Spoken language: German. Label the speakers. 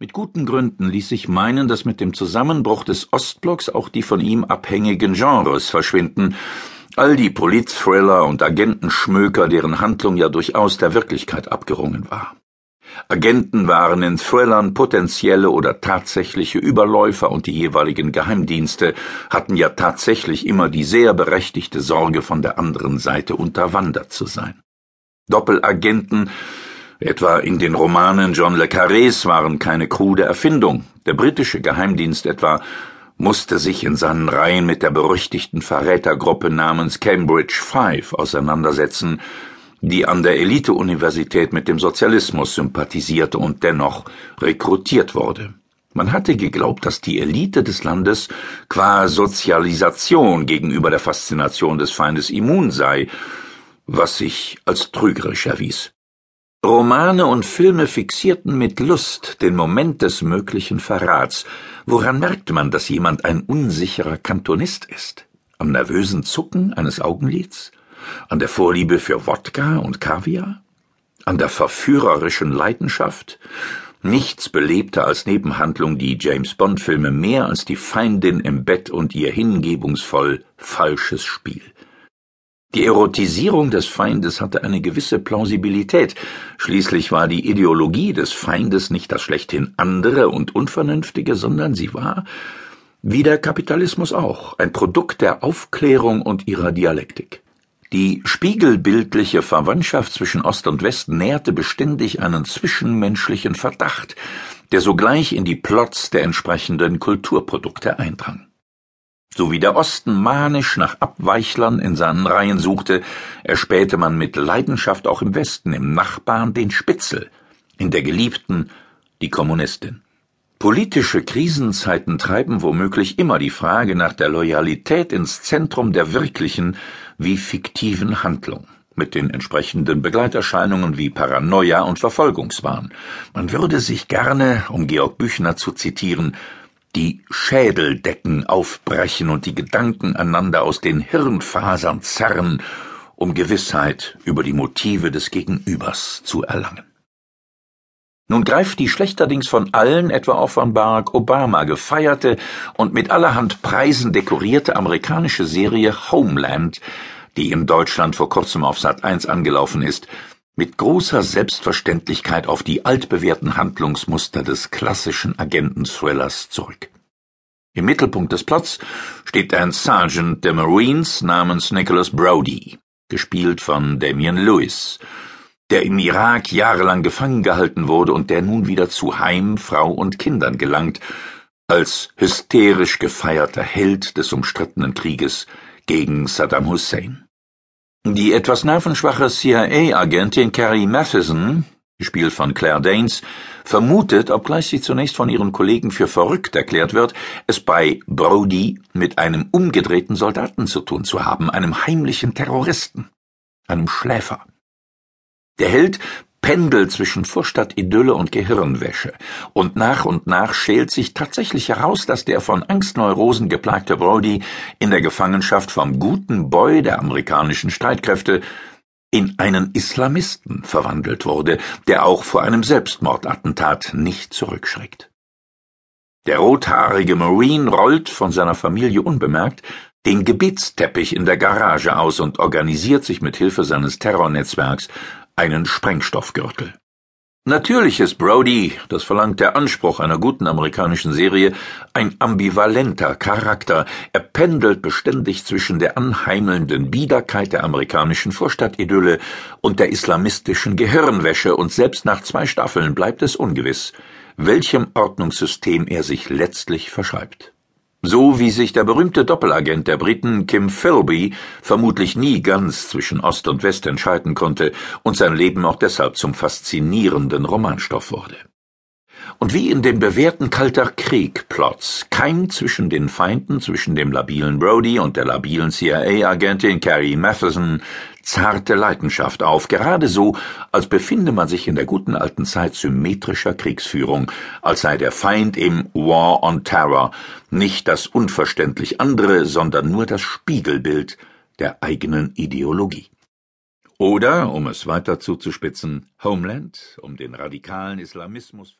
Speaker 1: Mit guten Gründen ließ sich meinen, dass mit dem Zusammenbruch des Ostblocks auch die von ihm abhängigen Genres verschwinden, all die Politthriller und Agentenschmöker, deren Handlung ja durchaus der Wirklichkeit abgerungen war. Agenten waren in Thrillern potenzielle oder tatsächliche Überläufer und die jeweiligen Geheimdienste hatten ja tatsächlich immer die sehr berechtigte Sorge, von der anderen Seite unterwandert zu sein. Doppelagenten, etwa in den Romanen John le Carrés, waren keine krude Erfindung. Der britische Geheimdienst etwa musste sich in seinen Reihen mit der berüchtigten Verrätergruppe namens Cambridge Five auseinandersetzen, die an der Elite-Universität mit dem Sozialismus sympathisierte und dennoch rekrutiert wurde. Man hatte geglaubt, dass die Elite des Landes qua Sozialisation gegenüber der Faszination des Feindes immun sei, was sich als trügerisch erwies. Romane und Filme fixierten mit Lust den Moment des möglichen Verrats. Woran merkt man, dass jemand ein unsicherer Kantonist ist? Am nervösen Zucken eines Augenlids? An der Vorliebe für Wodka und Kaviar? An der verführerischen Leidenschaft? Nichts belebter als Nebenhandlung die James Bond Filme mehr als die Feindin im Bett und ihr hingebungsvoll falsches Spiel. Die Erotisierung des Feindes hatte eine gewisse Plausibilität. Schließlich war die Ideologie des Feindes nicht das schlechthin andere und Unvernünftige, sondern sie war, wie der Kapitalismus auch, ein Produkt der Aufklärung und ihrer Dialektik. Die spiegelbildliche Verwandtschaft zwischen Ost und West nährte beständig einen zwischenmenschlichen Verdacht, der sogleich in die Plots der entsprechenden Kulturprodukte eindrang. So wie der Osten manisch nach Abweichlern in seinen Reihen suchte, erspähte man mit Leidenschaft auch im Westen, im Nachbarn den Spitzel, in der Geliebten die Kommunistin. Politische Krisenzeiten treiben womöglich immer die Frage nach der Loyalität ins Zentrum der wirklichen wie fiktiven Handlung, mit den entsprechenden Begleiterscheinungen wie Paranoia und Verfolgungswahn. Man würde sich gerne, um Georg Büchner zu zitieren, die Schädeldecken aufbrechen und die Gedanken einander aus den Hirnfasern zerren, um Gewissheit über die Motive des Gegenübers zu erlangen. Nun greift die schlechterdings von allen, etwa auch von Barack Obama, gefeierte und mit allerhand Preisen dekorierte amerikanische Serie Homeland, die in Deutschland vor kurzem auf Sat 1 angelaufen ist, mit großer Selbstverständlichkeit auf die altbewährten Handlungsmuster des klassischen Agenten-Thrillers zurück. Im Mittelpunkt des Plots steht ein Sergeant der Marines namens Nicholas Brody, gespielt von Damian Lewis, der im Irak jahrelang gefangen gehalten wurde und der nun wieder zu Heim, Frau und Kindern gelangt, als hysterisch gefeierter Held des umstrittenen Krieges gegen Saddam Hussein. Die etwas nervenschwache CIA-Agentin Carrie Matheson, gespielt von Claire Danes, vermutet, obgleich sie zunächst von ihren Kollegen für verrückt erklärt wird, es bei Brody mit einem umgedrehten Soldaten zu tun zu haben, einem heimlichen Terroristen, einem Schläfer. Der Held pendelt zwischen Vorstadtidylle und Gehirnwäsche, und nach und nach schält sich tatsächlich heraus, dass der von Angstneurosen geplagte Brody in der Gefangenschaft vom guten Boy der amerikanischen Streitkräfte in einen Islamisten verwandelt wurde, der auch vor einem Selbstmordattentat nicht zurückschreckt. Der rothaarige Marine rollt von seiner Familie unbemerkt den Gebetsteppich in der Garage aus und organisiert sich mit Hilfe seines Terrornetzwerks einen Sprengstoffgürtel. Natürlich ist Brody, das verlangt der Anspruch einer guten amerikanischen Serie, ein ambivalenter Charakter. Er pendelt beständig zwischen der anheimelnden Biederkeit der amerikanischen Vorstadtidylle und der islamistischen Gehirnwäsche, und selbst nach zwei Staffeln bleibt es ungewiss, welchem Ordnungssystem er sich letztlich verschreibt. So wie sich der berühmte Doppelagent der Briten Kim Philby vermutlich nie ganz zwischen Ost und West entscheiden konnte und sein Leben auch deshalb zum faszinierenden Romanstoff wurde. Und wie in den bewährten Kalter Krieg-Plots keimt zwischen den Feinden, zwischen dem labilen Brody und der labilen CIA-Agentin Carrie Matheson zarte Leidenschaft auf, gerade so, als befinde man sich in der guten alten Zeit symmetrischer Kriegsführung, als sei der Feind im War on Terror nicht das unverständlich andere, sondern nur das Spiegelbild der eigenen Ideologie. Oder, um es weiter zuzuspitzen, Homeland, um den radikalen Islamismus